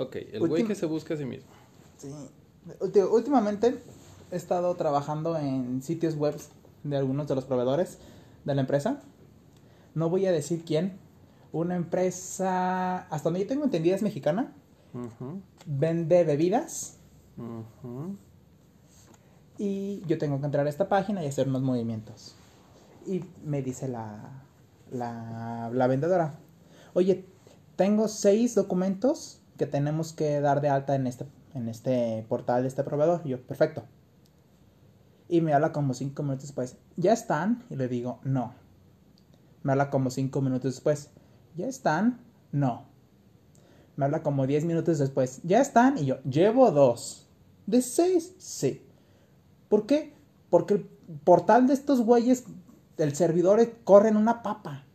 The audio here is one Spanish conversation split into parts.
Ok, el güey que se busca a sí mismo. Sí. Últimamente he estado trabajando en sitios web de algunos de los proveedores de la empresa. No voy a decir quién. Una empresa, hasta donde yo tengo entendida, es mexicana. Vende bebidas. Y yo tengo que entrar a esta página y hacer unos movimientos. Y me dice la, la, la vendedora, oye, tengo seis documentos que tenemos que dar de alta en este, en este portal de este proveedor. Y yo, perfecto. Y me habla como cinco minutos después, ¿ya están? Y le digo, no. Me habla como cinco minutos después, ¿ya están? No. Me habla como diez minutos después, ¿ya están? Y yo, llevo dos. ¿De seis? Sí. ¿Por qué? Porque el portal de estos güeyes, el servidor corre en una papa.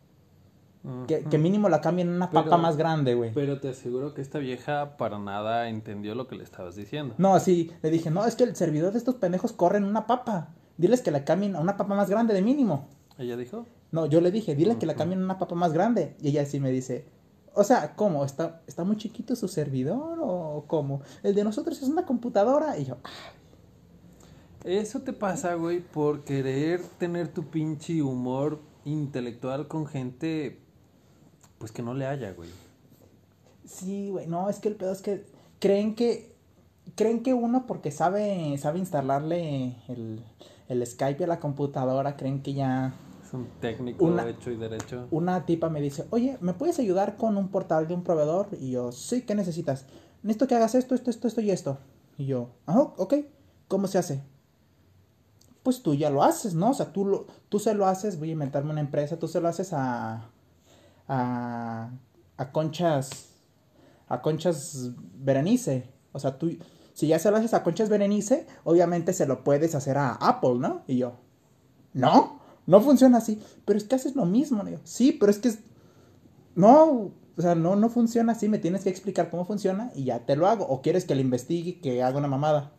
Que, mínimo la cambien en una papa más grande, güey. Pero te aseguro que esta vieja para nada entendió lo que le estabas diciendo. No, sí, le dije, no, es que el servidor de estos pendejos corre en una papa. Diles que la cambien a una papa más grande de mínimo. ¿Ella dijo? No, yo le dije, dile que la cambien a una papa más grande. Y ella sí me dice, o sea, ¿cómo? ¿Está, ¿Está muy chiquito su servidor o cómo? El de nosotros es una computadora. Y yo, Eso te pasa, güey, por querer tener tu pinche humor intelectual con gente pues que no le haya, güey. Sí, güey, no, es que el pedo es que creen que creen que uno porque sabe sabe instalarle el, el Skype a la computadora, creen que ya es un técnico hecho y derecho. Una tipa me dice, "Oye, ¿me puedes ayudar con un portal de un proveedor?" Y yo, "Sí, ¿qué necesitas?" "Necesito que hagas esto, esto, esto, esto y esto." Y yo, "Ah, ok. ¿Cómo se hace?" Pues tú ya lo haces, ¿no? O sea, tú lo tú se lo haces, voy a inventarme una empresa, tú se lo haces a a, a Conchas, a Conchas Berenice. O sea, tú, si ya se lo haces a Conchas Berenice, obviamente se lo puedes hacer a Apple, ¿no? Y yo, no, no funciona así. Pero es que haces lo mismo, ¿no? sí, pero es que es, no, o sea, no, no funciona así, me tienes que explicar cómo funciona y ya te lo hago. O quieres que le investigue, que haga una mamada.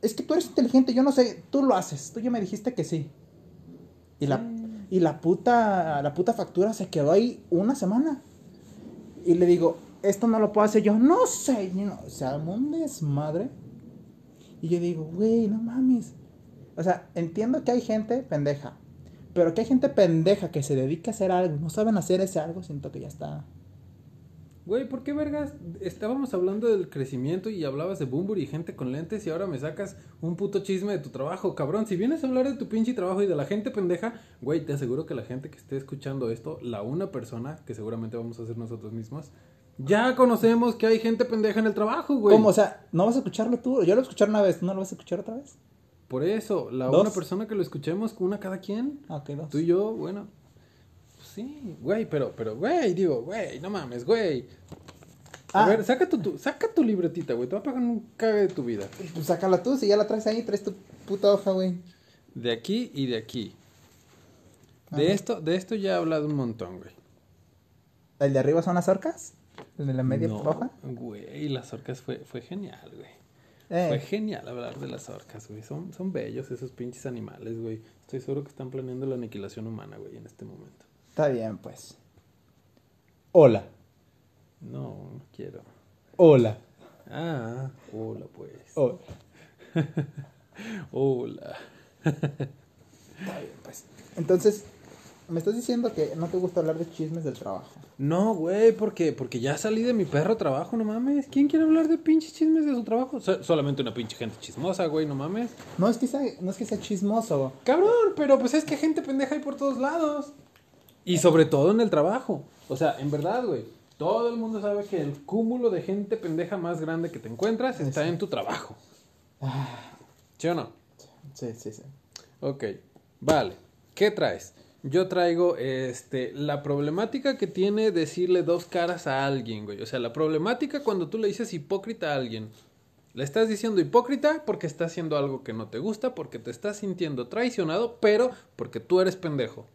Es que tú eres inteligente, yo no sé, tú lo haces, tú ya me dijiste que sí. Y la y la puta, la puta factura se quedó ahí una semana. Y le digo, esto no lo puedo hacer yo. No sé, no, o sea, un desmadre. Y yo digo, güey, no mames. O sea, entiendo que hay gente pendeja. Pero que hay gente pendeja que se dedica a hacer algo. No saben hacer ese algo, siento que ya está. Güey, ¿por qué vergas? Estábamos hablando del crecimiento y hablabas de Boomer y gente con lentes y ahora me sacas un puto chisme de tu trabajo, cabrón. Si vienes a hablar de tu pinche trabajo y de la gente pendeja, güey, te aseguro que la gente que esté escuchando esto, la una persona, que seguramente vamos a hacer nosotros mismos, ya conocemos que hay gente pendeja en el trabajo, güey. ¿Cómo? O sea, ¿no vas a escucharlo tú? Yo lo escuché una vez, ¿no lo vas a escuchar otra vez? Por eso, la una persona que lo escuchemos, una cada quien. Ah, ok, dos. Tú y yo, bueno. Sí, güey, pero, pero, güey, digo, güey, no mames, güey. A ah. ver, saca tu, saca tu libretita, güey. Te va a pagar un cague de tu vida. Pues sácala tú, si ya la traes ahí, traes tu puta hoja, güey. De aquí y de aquí. De esto, de esto ya he hablado un montón, güey. ¿El de arriba son las orcas? ¿El de la media no, hoja? Güey, las orcas fue, fue genial, güey. Eh. Fue genial hablar de las orcas, güey. Son, son bellos esos pinches animales, güey. Estoy seguro que están planeando la aniquilación humana, güey, en este momento. Está bien, pues. Hola. No, no quiero. Hola. Ah, hola, pues. Hola. hola. Está bien, pues. Entonces, me estás diciendo que no te gusta hablar de chismes del trabajo. No, güey, porque, porque ya salí de mi perro trabajo, no mames. ¿Quién quiere hablar de pinches chismes de su trabajo? solamente una pinche gente chismosa, güey, no mames. No es que sea, no es que sea chismoso. Cabrón, pero pues es que gente pendeja hay por todos lados. Y sobre todo en el trabajo. O sea, en verdad, güey. Todo el mundo sabe que el cúmulo de gente pendeja más grande que te encuentras está en tu trabajo. Ah. ¿Sí o no? Sí, sí, sí. Ok, vale. ¿Qué traes? Yo traigo este la problemática que tiene decirle dos caras a alguien, güey. O sea, la problemática cuando tú le dices hipócrita a alguien. Le estás diciendo hipócrita porque está haciendo algo que no te gusta, porque te estás sintiendo traicionado, pero porque tú eres pendejo.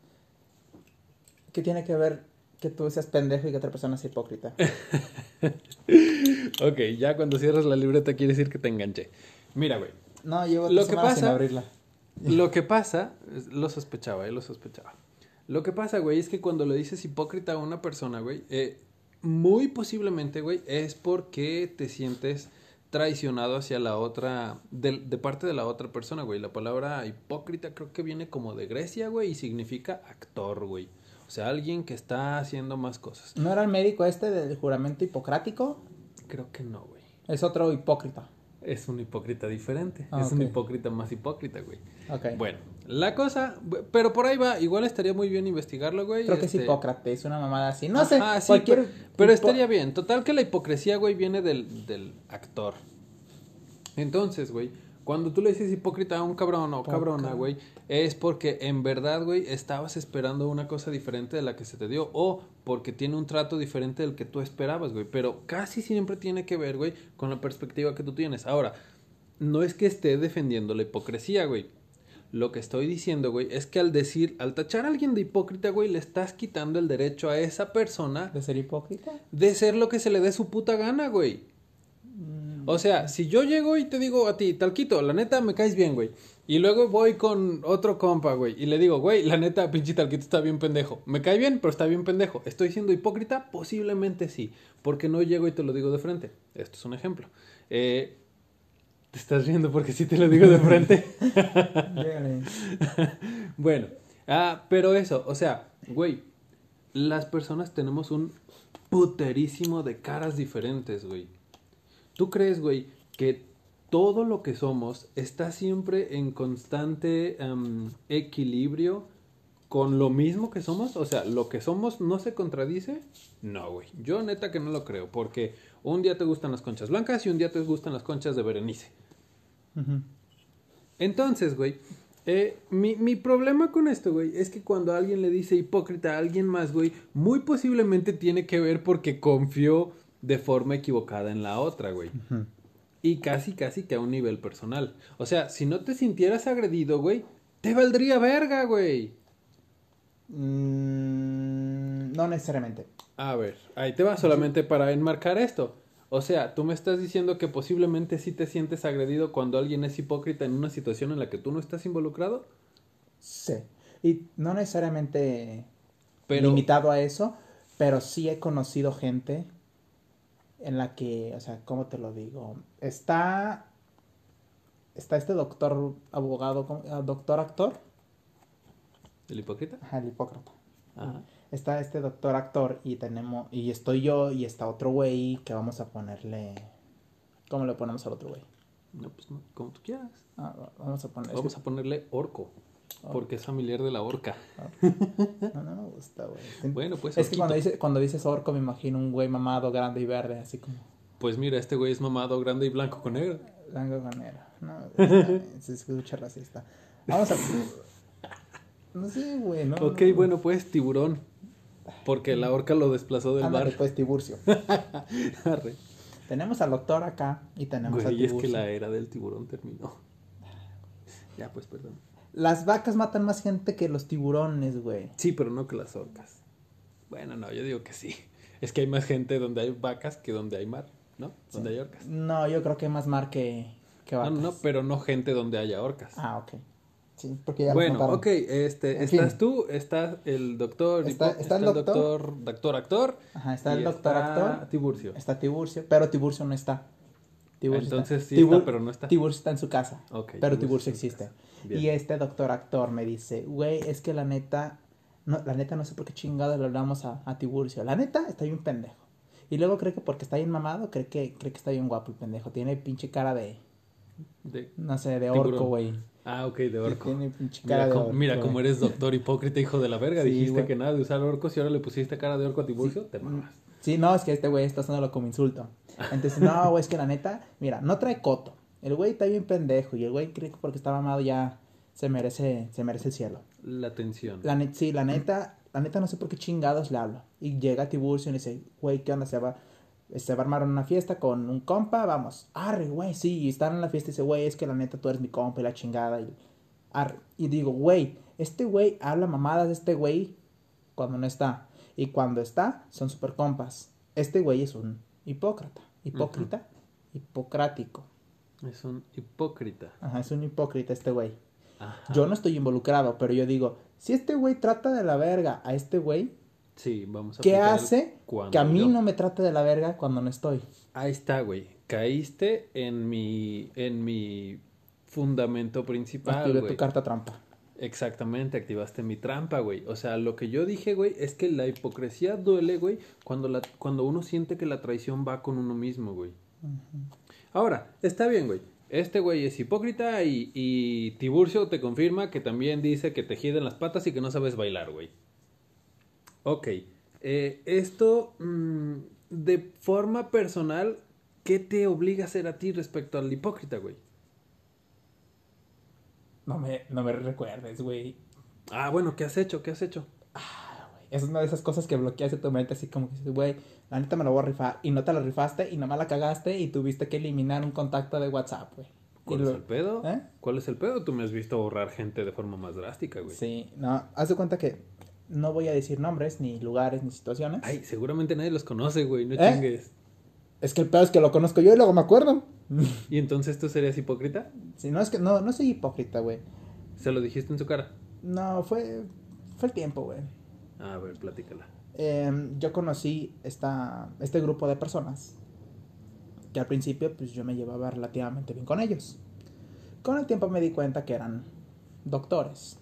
¿Qué tiene que ver que tú seas pendejo y que otra persona sea hipócrita? ok, ya cuando cierras la libreta quiere decir que te enganché. Mira, güey. No, llevo lo que pasa, sin abrirla. Lo que pasa, lo sospechaba, eh, lo sospechaba. Lo que pasa, güey, es que cuando le dices hipócrita a una persona, güey, eh, muy posiblemente, güey, es porque te sientes traicionado hacia la otra, de, de parte de la otra persona, güey. La palabra hipócrita creo que viene como de Grecia, güey, y significa actor, güey. O sea, alguien que está haciendo más cosas. ¿No era el médico este del juramento hipocrático? Creo que no, güey. Es otro hipócrita. Es un hipócrita diferente. Ah, es un hipócrita más hipócrita, güey. Ok. Bueno, la cosa, pero por ahí va, igual estaría muy bien investigarlo, güey. Creo que es este- Hipócrates, una mamada así. No sé, Ajá, sí, cualquier... pero, pero hipo- estaría bien. Total que la hipocresía, güey, viene del, del actor. Entonces, güey, cuando tú le dices hipócrita a un cabrón o cabrona, güey, es porque en verdad, güey, estabas esperando una cosa diferente de la que se te dio o porque tiene un trato diferente del que tú esperabas, güey. Pero casi siempre tiene que ver, güey, con la perspectiva que tú tienes. Ahora, no es que esté defendiendo la hipocresía, güey. Lo que estoy diciendo, güey, es que al decir, al tachar a alguien de hipócrita, güey, le estás quitando el derecho a esa persona ¿De ser hipócrita? de ser lo que se le dé su puta gana, güey. O sea, si yo llego y te digo a ti, Talquito, la neta me caes bien, güey. Y luego voy con otro compa, güey, y le digo, güey, la neta, pinche Talquito está bien pendejo. Me cae bien, pero está bien pendejo. ¿Estoy siendo hipócrita? Posiblemente sí. Porque no llego y te lo digo de frente. Esto es un ejemplo. Eh, te estás riendo porque sí te lo digo de frente. Bueno, ah, pero eso, o sea, güey, las personas tenemos un puterísimo de caras diferentes, güey. ¿Tú crees, güey, que todo lo que somos está siempre en constante em, equilibrio con lo mismo que somos? O sea, ¿lo que somos no se contradice? No, güey. Yo neta que no lo creo, porque un día te gustan las conchas blancas y un día te gustan las conchas de Berenice. Entonces, güey, eh, mi, mi problema con esto, güey, es que cuando alguien le dice hipócrita a alguien más, güey, muy posiblemente tiene que ver porque confió de forma equivocada en la otra, güey. Y casi, casi que a un nivel personal. O sea, si no te sintieras agredido, güey, te valdría verga, güey. Mm, no necesariamente. A ver, ahí te va solamente para enmarcar esto. O sea, tú me estás diciendo que posiblemente sí te sientes agredido cuando alguien es hipócrita en una situación en la que tú no estás involucrado. Sí. Y no necesariamente Pero, limitado a eso, pero sí he conocido gente en la que, o sea, ¿cómo te lo digo? Está, está este doctor, abogado. Ah, doctor actor, ¿el hipócrita? Ajá, el hipócrita. Ajá. Está este doctor actor y tenemos, y estoy yo y está otro güey que vamos a ponerle, ¿cómo le ponemos al otro güey? No, pues no, como tú quieras. Ah, vamos a poner, Vamos a ponerle orco, porque es familiar de la orca. no, no me gusta, güey. Bueno, pues es que cuando, dice, cuando dices orco me imagino un güey mamado, grande y verde, así como... Pues mira, este güey es mamado, grande y blanco con negro. Blanco con negro. No, güey, se escucha racista. Vamos a. No sé, güey, ¿no? Ok, no. bueno, pues tiburón. Porque la orca lo desplazó del Ándale, mar. pues, Tiburcio. Arre. tenemos al doctor acá y tenemos a Güey, es que la era del tiburón terminó. Ya, pues, perdón. Las vacas matan más gente que los tiburones, güey. Sí, pero no que las orcas. Bueno, no, yo digo que sí. Es que hay más gente donde hay vacas que donde hay mar, ¿no? Donde hay orcas. No, yo creo que más mar que, que vacas. no, no, pero no gente donde haya orcas. Ah, ok. Sí, porque ya Bueno, ok, este, En estás fin. tú, está el doctor, Está- hipo- está el doctor. doctor, doctor, actor, Ajá, está el doctor está actor. Tiburcio. Está Tiburcio, pero Tiburcio no está. Tiburcio Entonces está. sí está, pero no está. Tiburcio está en su casa. Ok, pero Tiburcio está existe. casa. Bien. Y este doctor actor me dice, güey, es que la neta, no, la neta no sé por qué chingada le hablamos a, a Tiburcio. La neta está bien pendejo. Y luego cree que porque está bien mamado, cree que, cree que está bien guapo el pendejo. Tiene pinche cara de, De- no sé, de orco, güey. Ah, ok, de orco. Tiene pinche cara Mira, de orco. mira cómo eres doctor hipócrita, hijo de la verga. Sí, Dijiste que nada de usar orcos y ahora le pusiste cara de orco a Tiburcio. Te mamas. Sí, no, es que este güey está usándolo como insulto. Entonces, no, güey, es que la neta, mira, no trae coto. El güey está bien pendejo y el güey cree que porque está mamado ya se merece, se merece el cielo. La tensión. La net, sí, la neta, la neta no sé por qué chingados le hablo. Y llega Tiburcio y dice, güey, ¿qué onda? Se va, se va a armar una fiesta con un compa, vamos. Arre, güey, sí. Y están en la fiesta y dice, güey, es que la neta tú eres mi compa y la chingada. Y, arre. y digo, güey, este güey habla mamadas de este güey cuando no está. Y cuando está, son super compas. Este güey es un hipócrita. Hipócrita. Hipocrático. Es un hipócrita. Ajá, es un hipócrita este güey. Ajá. Yo no estoy involucrado, pero yo digo, si este güey trata de la verga a este güey, Sí, vamos a ¿Qué hace que a mí yo. no me trate de la verga cuando no estoy? Ahí está, güey. Caíste en mi, en mi fundamento principal, Activé güey. tu carta trampa. Exactamente, activaste mi trampa, güey. O sea, lo que yo dije, güey, es que la hipocresía duele, güey, cuando, la, cuando uno siente que la traición va con uno mismo, güey. Ahora, está bien, güey. Este güey es hipócrita y, y Tiburcio te confirma que también dice que te en las patas y que no sabes bailar, güey. Ok. eh, esto, mm, de forma personal, ¿qué te obliga a hacer a ti respecto al hipócrita, güey? No me, no me recuerdes, güey. Ah, bueno, ¿qué has hecho? ¿Qué has hecho? Es una de esas cosas que bloqueas de tu mente, así como que dices, güey, la neta me lo voy a rifar. Y no te la rifaste y nomás la cagaste y tuviste que eliminar un contacto de WhatsApp, güey. ¿Cuál es el pedo? ¿Eh? ¿Cuál es el pedo? Tú me has visto borrar gente de forma más drástica, güey. Sí, no, haz de cuenta que no voy a decir nombres, ni lugares, ni situaciones. Ay, seguramente nadie los conoce, güey, no ¿Eh? chingues. Es que el peor es que lo conozco yo y luego me acuerdo. ¿Y entonces tú serías hipócrita? Si no, es que no, no soy hipócrita, güey. Se lo dijiste en su cara. No, fue, fue el tiempo, güey. A ver, platícala. Em, yo conocí esta, este grupo de personas que al principio pues yo me llevaba relativamente bien con ellos. Con el tiempo me di cuenta que eran doctores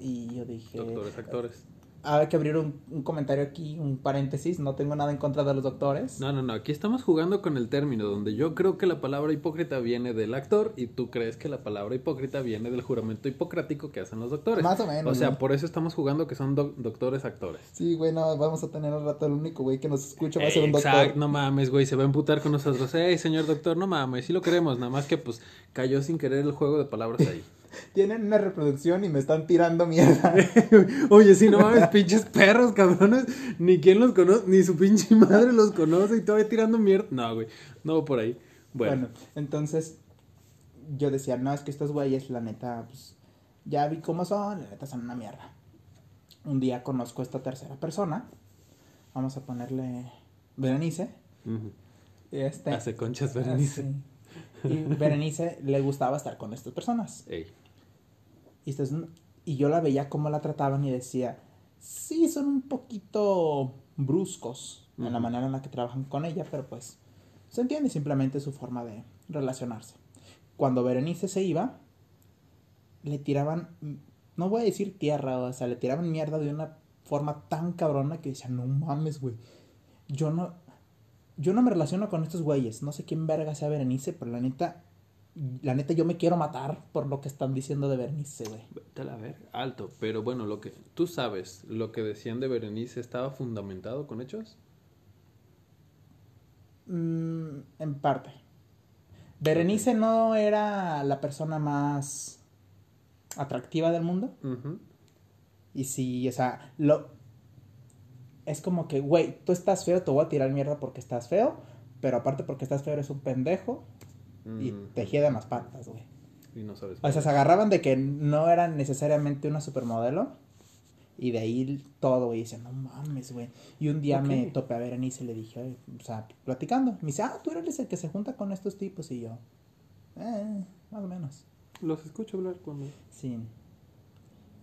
y yo dije, Doctores, actores. Hay que abrir un, un comentario aquí, un paréntesis, no tengo nada en contra de los doctores. No, no, no. Aquí estamos jugando con el término donde yo creo que la palabra hipócrita viene del actor y tú crees que la palabra hipócrita viene del juramento hipocrático que hacen los doctores. Más o menos, O sea, ¿no? por eso estamos jugando que son doc- doctores actores. Sí, güey, no, vamos a tener al rato el único güey que nos escucha va a ser un Exacto, doctor. no mames, güey, se va a emputar con nosotros. Ey, señor doctor, no mames, sí lo queremos, nada más que pues cayó sin querer el juego de palabras ahí. Tienen una reproducción y me están tirando mierda. Oye, sí, no mames, pinches perros, cabrones, ni quién los conoce, ni su pinche madre los conoce y todavía tirando mierda. No, güey, no va por ahí. Bueno, Bueno, entonces yo decía, no, es que estos güeyes, la neta, pues ya vi cómo son, la neta son una mierda. Un día conozco a esta tercera persona, vamos a ponerle Berenice. Este, hace conchas, Berenice. ah, sí. Y Berenice le gustaba estar con estas personas. Ey, Y, y yo la veía cómo la trataban y decía, sí, son un poquito bruscos en la manera en la que trabajan con ella, pero pues se entiende simplemente su forma de relacionarse. Cuando Berenice se iba, le tiraban, no voy a decir tierra, o sea, le tiraban mierda de una forma tan cabrona que decía, no mames, güey. Yo no, yo no me relaciono con estos güeyes. No sé quién verga sea Berenice, pero la neta, la neta yo me quiero matar por lo que están diciendo de Berenice, güey. vete a la ver, alto. Pero bueno, lo que tú sabes, lo que decían de Berenice estaba fundamentado con hechos. Mm, en parte. Berenice no era la persona más atractiva del mundo. Y sí, o sea, lo... Es como que, güey, tú estás feo, te voy a tirar mierda porque estás feo, pero aparte porque estás feo eres un pendejo y Mm, te hieden las patas, güey. y no sabes. O sea, se agarraban de que no eran necesariamente una supermodelo y de ahí todo, güey, dice, no mames, güey. Y un día me topé a Berenice y le dije, "Oye", o sea, platicando, me dice, ah, tú eres el que se junta con estos tipos y yo, eh, más o menos. Los escucho hablar cuando. Sí.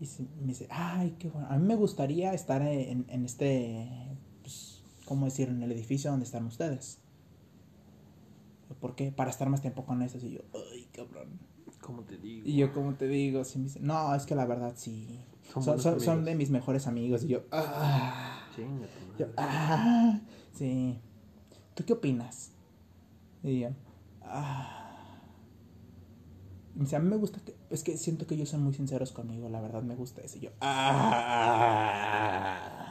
Y me dice, ay, qué bueno. A mí me gustaría estar en, en este, pues, ¿cómo decir? En el edificio donde están ustedes. ¿Por qué? Para estar más tiempo con esos. Y yo, ay, cabrón. ¿Cómo te digo? Y yo, como te digo, sí me dice, no, es que la verdad sí. Son Son, son, de mis mejores amigos. Y yo, ah. Chinga tu Yo, ah. Sí. ¿Tú qué opinas? Y yo, ah. Me dice, a mí me gusta que, es que siento que ellos son muy sinceros conmigo, la verdad me gusta eso. Y yo, ah.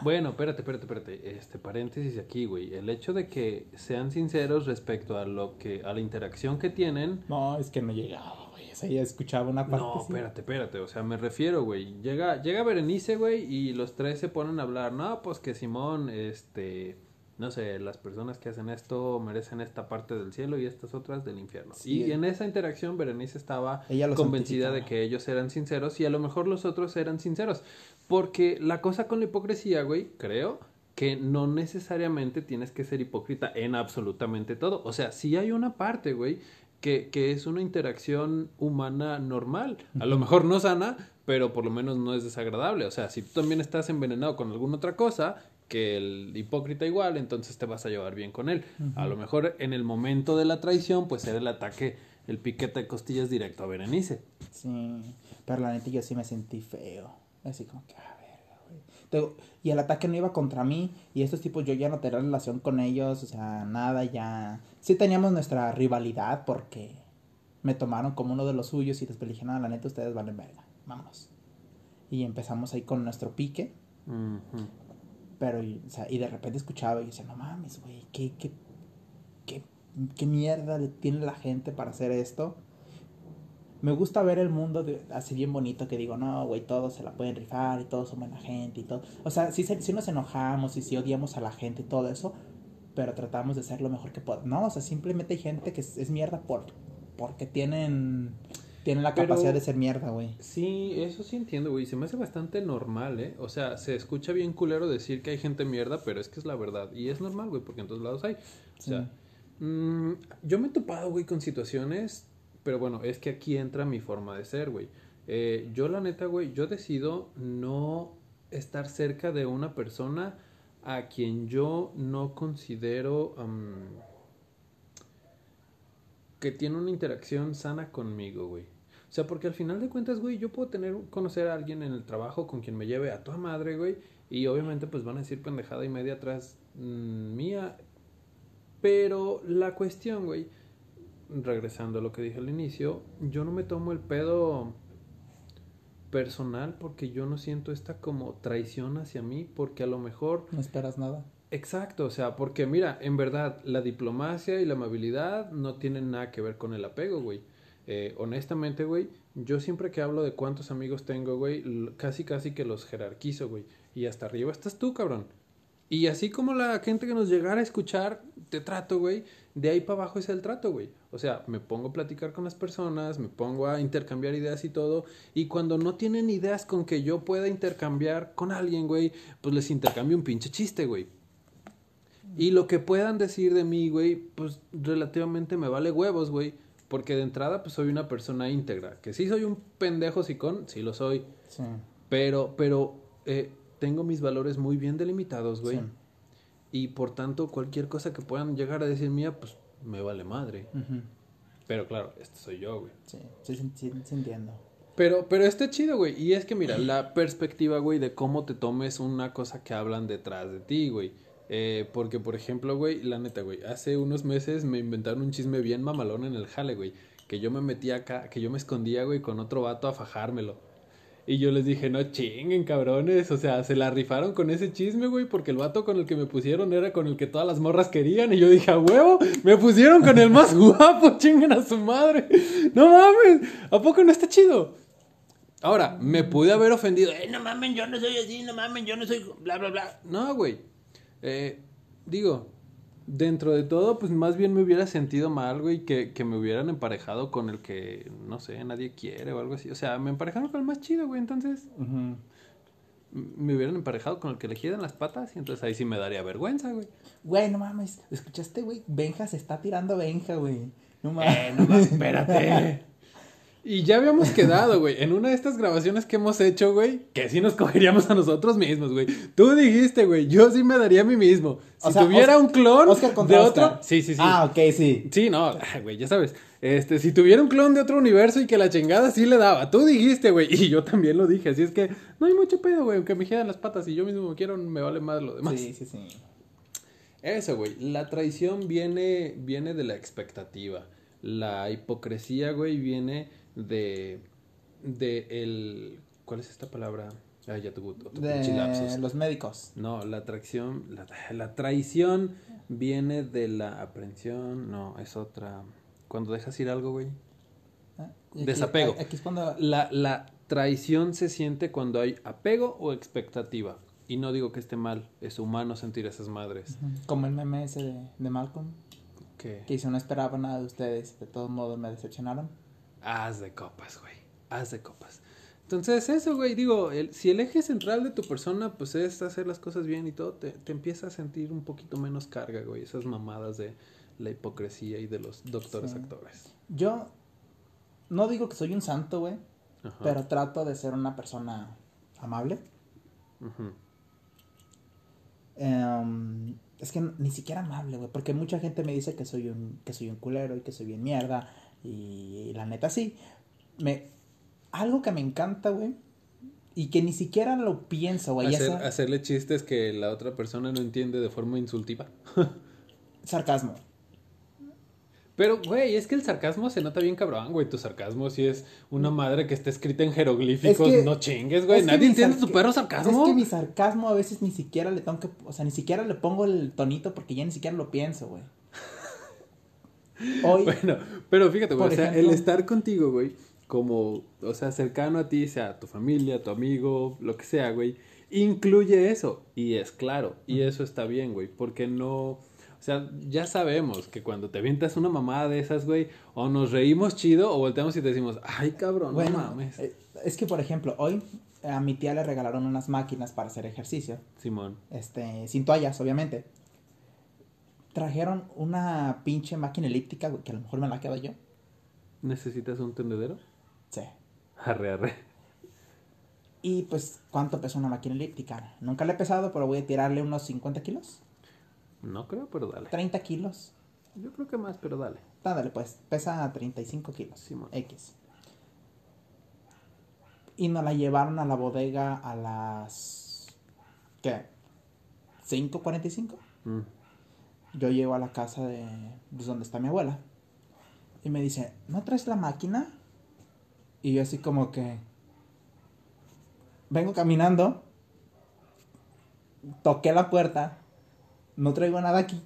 Bueno, espérate, espérate, espérate. Este paréntesis aquí, güey. El hecho de que sean sinceros respecto a lo que, a la interacción que tienen. No, es que no llegaba, güey. O sea, ya escuchaba una parte. No, espérate, espérate. O sea, me refiero, güey. Llega, llega Berenice, güey, y los tres se ponen a hablar. No, pues que Simón, este, no sé, las personas que hacen esto merecen esta parte del cielo y estas otras del infierno. Sí. Y en esa interacción Berenice estaba convencida de que ellos eran sinceros y a lo mejor los otros eran sinceros. Porque la cosa con la hipocresía, güey, creo que no necesariamente tienes que ser hipócrita en absolutamente todo. O sea, sí hay una parte, güey, que, que es una interacción humana normal. A lo mejor no sana, pero por lo menos no es desagradable. O sea, si tú también estás envenenado con alguna otra cosa, que el hipócrita igual, entonces te vas a llevar bien con él. A lo mejor en el momento de la traición, pues era el ataque, el piquete de costillas directo a Berenice. Sí, pero la neta yo sí me sentí feo. Así como que, a ver, güey. Y el ataque no iba contra mí. Y estos tipos yo ya no tenía relación con ellos. O sea, nada, ya. Sí teníamos nuestra rivalidad porque me tomaron como uno de los suyos y después dije, nada, la neta ustedes valen verga. Vámonos. Y empezamos ahí con nuestro pique. Pero, o sea, y de repente escuchaba y decía, no mames, güey, ¿qué, qué, qué, qué mierda le tiene la gente para hacer esto? Me gusta ver el mundo así bien bonito que digo, no, güey, todos se la pueden rifar y todos son buena gente y todo. O sea, sí, sí nos enojamos y sí odiamos a la gente y todo eso, pero tratamos de ser lo mejor que podemos. No, o sea, simplemente hay gente que es, es mierda por, porque tienen tienen la capacidad de ser mierda, güey. Sí, eso sí entiendo, güey. Se me hace bastante normal, ¿eh? O sea, se escucha bien culero decir que hay gente mierda, pero es que es la verdad. Y es normal, güey, porque en todos lados hay. O sea, mm, yo me he topado, güey, con situaciones, pero bueno, es que aquí entra mi forma de ser, güey. Eh, yo, la neta, güey, yo decido no estar cerca de una persona a quien yo no considero que tiene una interacción sana conmigo, güey. O sea, porque al final de cuentas, güey, yo puedo tener, conocer a alguien en el trabajo con quien me lleve a toda madre, güey. Y obviamente, pues van a decir pendejada y media atrás mm, mía. Pero la cuestión, güey, regresando a lo que dije al inicio, yo no me tomo el pedo personal porque yo no siento esta como traición hacia mí, porque a lo mejor... No esperas nada. Exacto, o sea, porque mira, en verdad, la diplomacia y la amabilidad no tienen nada que ver con el apego, güey. Eh, honestamente, güey, yo siempre que hablo de cuántos amigos tengo, güey, casi casi que los jerarquizo, güey. Y hasta arriba estás tú, cabrón. Y así como la gente que nos llegara a escuchar, te trato, güey, de ahí para abajo es el trato, güey. O sea, me pongo a platicar con las personas, me pongo a intercambiar ideas y todo. Y cuando no tienen ideas con que yo pueda intercambiar con alguien, güey, pues les intercambio un pinche chiste, güey. Y lo que puedan decir de mí, güey, pues relativamente me vale huevos, güey. Porque de entrada, pues soy una persona íntegra. Que sí soy un pendejo sicón, sí lo soy. Sí. Pero, pero eh, tengo mis valores muy bien delimitados, güey. Sí. Y por tanto, cualquier cosa que puedan llegar a decir mía, pues me vale madre. Pero claro, este soy yo, güey. Sí, sí, sí, sí entiendo. Pero, pero está chido, güey. Y es que, mira, la perspectiva, güey, de cómo te tomes una cosa que hablan detrás de ti, güey. Eh, porque, por ejemplo, güey, la neta, güey, hace unos meses me inventaron un chisme bien mamalón en el jale, güey. Que yo me metía acá, que yo me escondía, güey, con otro vato a fajármelo. Y yo les dije, no chinguen, cabrones. O sea, se la rifaron con ese chisme, güey, porque el vato con el que me pusieron era con el que todas las morras querían. Y yo dije, a huevo, me pusieron con el más guapo, chinguen a su madre. No mames, ¿a poco no está chido? Ahora, me pude haber ofendido, eh, no mames, yo no soy así, no mames, yo no soy bla, bla, bla. No, güey. Eh, digo, dentro de todo, pues más bien me hubiera sentido mal, güey, que, que me hubieran emparejado con el que, no sé, nadie quiere o algo así. O sea, me emparejaron con el más chido, güey, entonces... Me hubieran emparejado con el que le giran las patas y entonces ahí sí me daría vergüenza, güey. Güey, no mames, ¿escuchaste, güey? Benja se está tirando Benja, güey. No mames. Eh, no mames, espérate. Y ya habíamos quedado, güey, en una de estas grabaciones que hemos hecho, güey, que sí nos cogeríamos a nosotros mismos, güey. Tú dijiste, güey, yo sí me daría a mí mismo. Si tuviera un clon de otro... Sí, sí, sí. Ah, ok, sí. Sí, no, güey, ya sabes. Este, si tuviera un clon de otro universo y que la chingada sí le daba. Tú dijiste, güey, y yo también lo dije. Así es que no hay mucho pedo, güey, aunque me giran las patas y yo mismo quiero, me vale más lo demás. Sí, sí, sí. Eso, güey. La traición viene, viene de la expectativa. La hipocresía, güey, viene de, de el, ¿cuál es esta palabra? Ah, ya tuvo otro de los médicos. No, la atracción, la, la, traición viene de la aprensión, no, es otra. Cuando dejas ir algo, güey. Ah, Desapego. Aquí, es cuando... la, la traición se siente cuando hay apego o expectativa. Y no digo que esté mal, es humano sentir esas madres. Como el meme ese de, de Malcolm. ¿Qué? Que dice, no esperaba nada de ustedes, de todos modos me decepcionaron. Haz de copas, güey. Haz de copas. Entonces, eso, güey, digo, si el eje central de tu persona, pues es hacer las cosas bien y todo, te, te empieza a sentir un poquito menos carga, güey. Esas mamadas de la hipocresía y de los doctores actores. Yo no digo que soy un santo, güey, pero trato de ser una persona amable. Em, es que ni siquiera amable, güey. Porque mucha gente me dice que soy un, que soy un culero y que soy bien mierda. Y, la neta sí. Me, algo que me encanta, güey. Y que ni siquiera lo pienso, güey. Hacerle chistes que la otra persona no entiende de forma insultiva. Sarcasmo. Pero, güey, es que el sarcasmo se nota bien cabrón, güey. Tu sarcasmo sí es una madre que está escrita en jeroglíficos. no chingues, güey. Nadie entiende tu perro sarcasmo. Es que mi sarcasmo a veces ni siquiera le tengo que... O sea, ni siquiera le pongo el tonito porque ya ni siquiera lo pienso, güey. Hoy... Bueno, pero fíjate, güey. O sea, el estar contigo, güey, como... O sea, cercano a ti, sea tu familia, tu amigo, lo que sea, güey. Incluye eso. Y es claro. Y eso está bien, güey. Porque no o sea, ya sabemos que cuando te avientas una mamada de esas, güey, o nos reímos chido o volteamos y te decimos, ay, cabrón, no mames. Eh, es que, por ejemplo, hoy a mi tía le regalaron unas máquinas para hacer ejercicio. Simón. Este, sin toallas, obviamente. Trajeron una pinche máquina elíptica, güey, que a lo mejor me la quedo yo. ¿Necesitas un tendedero? Sí. Arre, arre. Y pues, ¿cuánto pesa una máquina elíptica? Nunca le he pesado, pero voy a tirarle unos 50 kilos. No creo, pero dale. 30 kilos. Yo creo que más, pero dale. dale, pues. Pesa 35 kilos. Simón. X. Y nos la llevaron a la bodega a las. ¿Qué? ¿5.45? Mm. Yo llego a la casa de. Pues, donde está mi abuela. Y me dice, ¿no traes la máquina? Y yo así como que. Vengo caminando. Toqué la puerta no traigo nada aquí.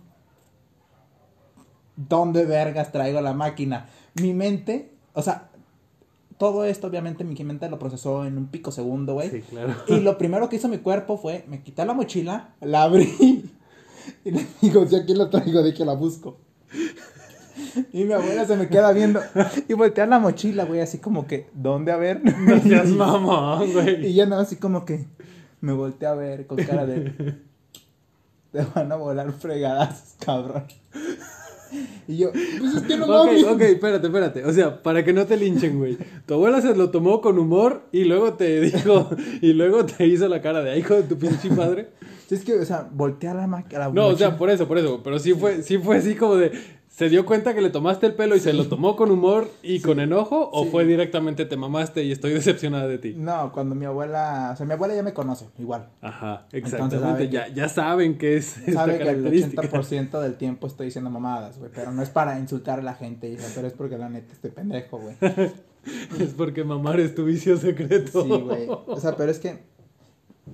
¿Dónde vergas traigo la máquina? Mi mente, o sea, todo esto obviamente mi mente lo procesó en un pico segundo, güey. Sí, claro. Y lo primero que hizo mi cuerpo fue, me quité la mochila, la abrí y le digo, si aquí la traigo, de que la busco. Y mi abuela se me queda viendo y voltea la mochila, güey, así como que, ¿dónde a ver? No seas mamón, güey. Y ya no, así como que me voltea a ver con cara de, te van a volar fregadas, cabrón. Y yo, pues es que no mames. Ok, ok, espérate, espérate. O sea, para que no te linchen, güey. Tu abuela se lo tomó con humor y luego te dijo, y luego te hizo la cara de hijo de tu pinche padre. Sí, es que, o sea, voltea la máquina. No, o sea, por eso, por eso. Pero sí fue, sí fue así como de, ¿Se dio cuenta que le tomaste el pelo y se lo tomó con humor y con enojo? ¿O fue directamente te mamaste y estoy decepcionada de ti? No, cuando mi abuela. O sea, mi abuela ya me conoce, igual. Ajá, exactamente. ya, ya saben que es. Sabe que el 80% del tiempo estoy diciendo mamadas, güey. Pero no es para insultar a la gente, pero es porque la neta estoy pendejo, güey. es porque mamar es tu vicio secreto. Sí, güey. O sea, pero es que.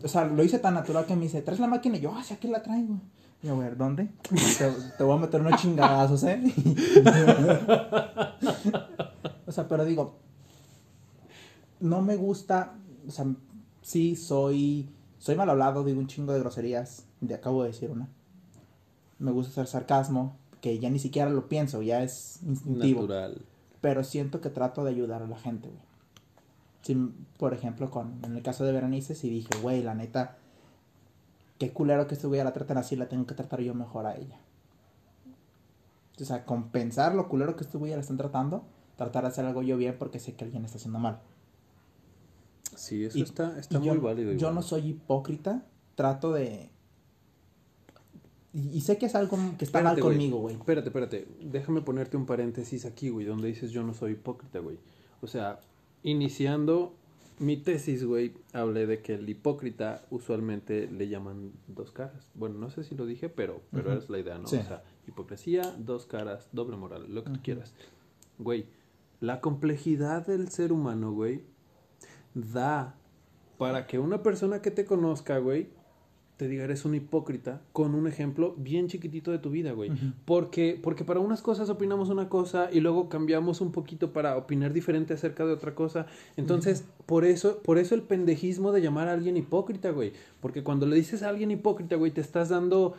O sea, lo hice tan natural que me dice, ¿traes la máquina? Y yo, ah, sí, aquí la traigo. Y a ver, ¿dónde? Te, voy a meter unos chingadazos, ¿eh? o sea, pero digo, no me gusta, o sea, sí soy, soy mal hablado, digo un chingo de groserías, de acabo de decir una. Me gusta hacer sarcasmo, que ya ni siquiera lo pienso, ya es instintivo. Natural. Pero siento que trato de ayudar a la gente, güey. Por ejemplo, con, en el caso de Berenice, sí dije, güey, la neta, qué culero que güey la tratan así, la tengo que tratar yo mejor a ella. O sea, compensar lo culero que güey la están tratando, tratar de hacer algo yo bien porque sé que alguien está haciendo mal. Sí, eso está, está muy válido. Yo no soy hipócrita, trato de... Y, sé que es algo que está mal conmigo, güey. Espérate, espérate. Déjame ponerte un paréntesis aquí, güey, donde dices yo no soy hipócrita, güey. O sea, iniciando mi tesis, güey, hablé de que el hipócrita usualmente le llaman dos caras. Bueno, no sé si lo dije, pero, pero es la idea, ¿no? O sea, hipocresía, dos caras, doble moral, lo que tú quieras. Güey, la complejidad del ser humano, güey, da para que una persona que te conozca, güey, te diga eres un hipócrita con un ejemplo bien chiquitito de tu vida, güey. porque, porque para unas cosas opinamos una cosa y luego cambiamos un poquito para opinar diferente acerca de otra cosa. Entonces, por eso, por eso el pendejismo de llamar a alguien hipócrita, güey. Porque cuando le dices a alguien hipócrita, güey, te estás dando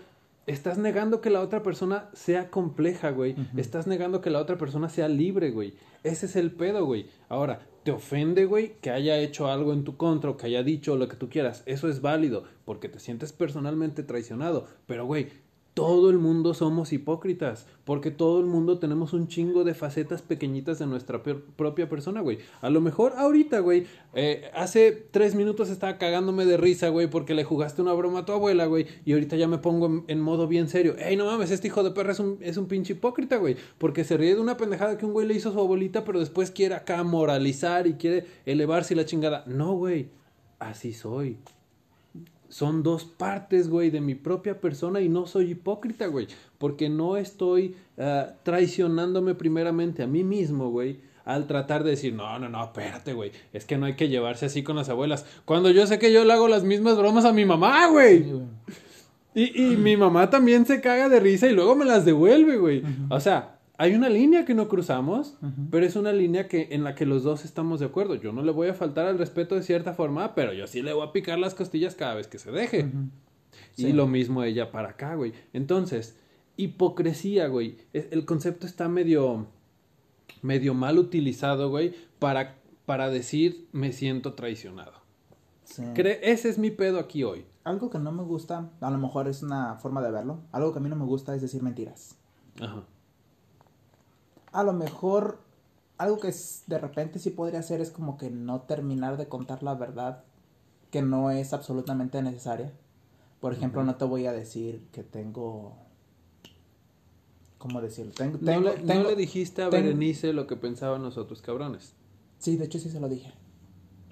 estás negando que la otra persona sea compleja, güey. Estás negando que la otra persona sea libre, güey. Ese es el pedo, güey. Ahora, te ofende, güey, que haya hecho algo en tu contra o que haya dicho lo que tú quieras. Eso es válido porque te sientes personalmente traicionado. Pero, güey, todo el mundo somos hipócritas, porque todo el mundo tenemos un chingo de facetas pequeñitas de nuestra propia persona, güey. A lo mejor ahorita, güey, eh, hace tres minutos estaba cagándome de risa, güey, porque le jugaste una broma a tu abuela, güey, y ahorita ya me pongo en, modo bien serio. Ey, no mames, este hijo de perra es un, es un pinche hipócrita, güey, porque se ríe de una pendejada que un güey le hizo a su abuelita, pero después quiere acá moralizar y quiere elevarse la chingada. No, güey, así soy son dos partes, güey, de mi propia persona y no soy hipócrita, güey, porque no estoy ah, traicionándome primeramente a mí mismo, güey, al tratar de decir, no, no, no, espérate, güey, es que no hay que llevarse así con las abuelas, cuando yo sé que yo le hago las mismas bromas a mi mamá, güey. y, y mi mamá también se caga de risa y luego me las devuelve, güey. O sea, hay una línea que no cruzamos, pero es una línea que, en la que los dos estamos de acuerdo. Yo no le voy a faltar al respeto de cierta forma, pero yo sí le voy a picar las costillas cada vez que se deje. Y lo mismo ella para acá, güey. Entonces, hipocresía, güey. El concepto está medio, medio mal utilizado, güey, para, para decir me siento traicionado. ese es mi pedo aquí hoy. Algo que no me gusta, a lo mejor es una forma de verlo. Algo que a mí no me gusta es decir mentiras. Ajá a lo mejor algo que de repente sí podría hacer es como que no terminar de contar la verdad que no es absolutamente necesaria. Por ejemplo, no te voy a decir que tengo... ¿Cómo decirlo? Tengo, no, le, dijiste a Berenice lo que pensaban nosotros, cabrones. Sí, de hecho sí se lo dije.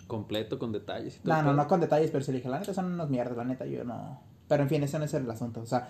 Completo, con detalles. Y todo no, no, no con detalles, pero sí le dije, la neta son unos mierdas, la neta yo no... Pero en fin, ese no es el asunto. O sea,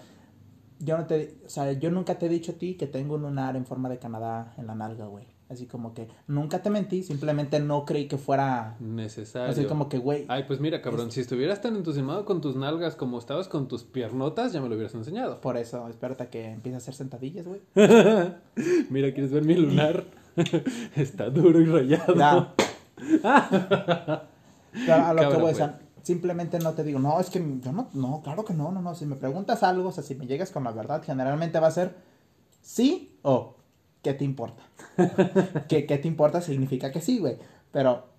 yo no te, o sea, yo nunca te he dicho a ti que tengo un lunar en forma de Canadá en la nalga, güey. Así como que nunca te mentí, simplemente no creí que fuera necesario. Así como que, güey. Ay, pues mira, cabrón, si estuvieras tan entusiasmado con tus nalgas como estabas con tus piernotas, ya me lo hubieras enseñado. Por eso, espérate a que empiece a hacer sentadillas, güey. mira, ¿quieres ver mi lunar? Está duro y rayado. No. a lo que voy a simplemente no te digo, no, es que yo no, no, claro que no, no, no. Si me preguntas algo, o sea, si me llegas con la verdad, generalmente va a ser sí o ¿qué te importa? ¿Qué, ¿Qué te importa? Significa que sí, güey. Pero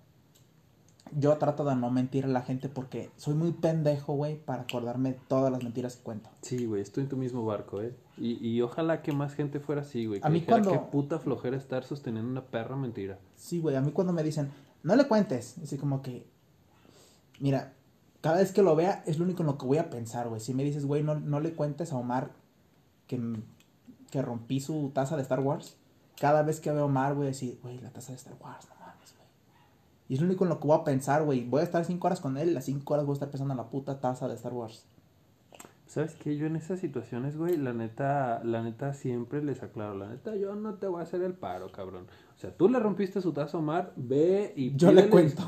yo trato de no mentir a la gente porque soy muy pendejo, güey, para acordarme todas las mentiras que cuento. Sí, güey, estoy en tu mismo barco, ¿eh? Y, y ojalá que más gente fuera así, güey. a mí cuando... Qué puta flojera estar sosteniendo una perra mentira. Sí, güey, a mí cuando me dicen, no le cuentes, así como que, Mira, cada vez que lo vea es lo único en lo que voy a pensar, güey. Si me dices, güey, no, no le cuentes a Omar que, que rompí su taza de Star Wars, cada vez que veo a Omar voy a decir, güey, la taza de Star Wars, no mames, güey. Y es lo único en lo que voy a pensar, güey. Voy a estar cinco horas con él las cinco horas voy a estar pensando en la puta taza de Star Wars. ¿Sabes qué? Yo en esas situaciones, güey, la neta, la neta siempre les aclaro, la neta, yo no te voy a hacer el paro, cabrón. O sea, tú le rompiste su taza a Omar, ve y... Yo le cuento.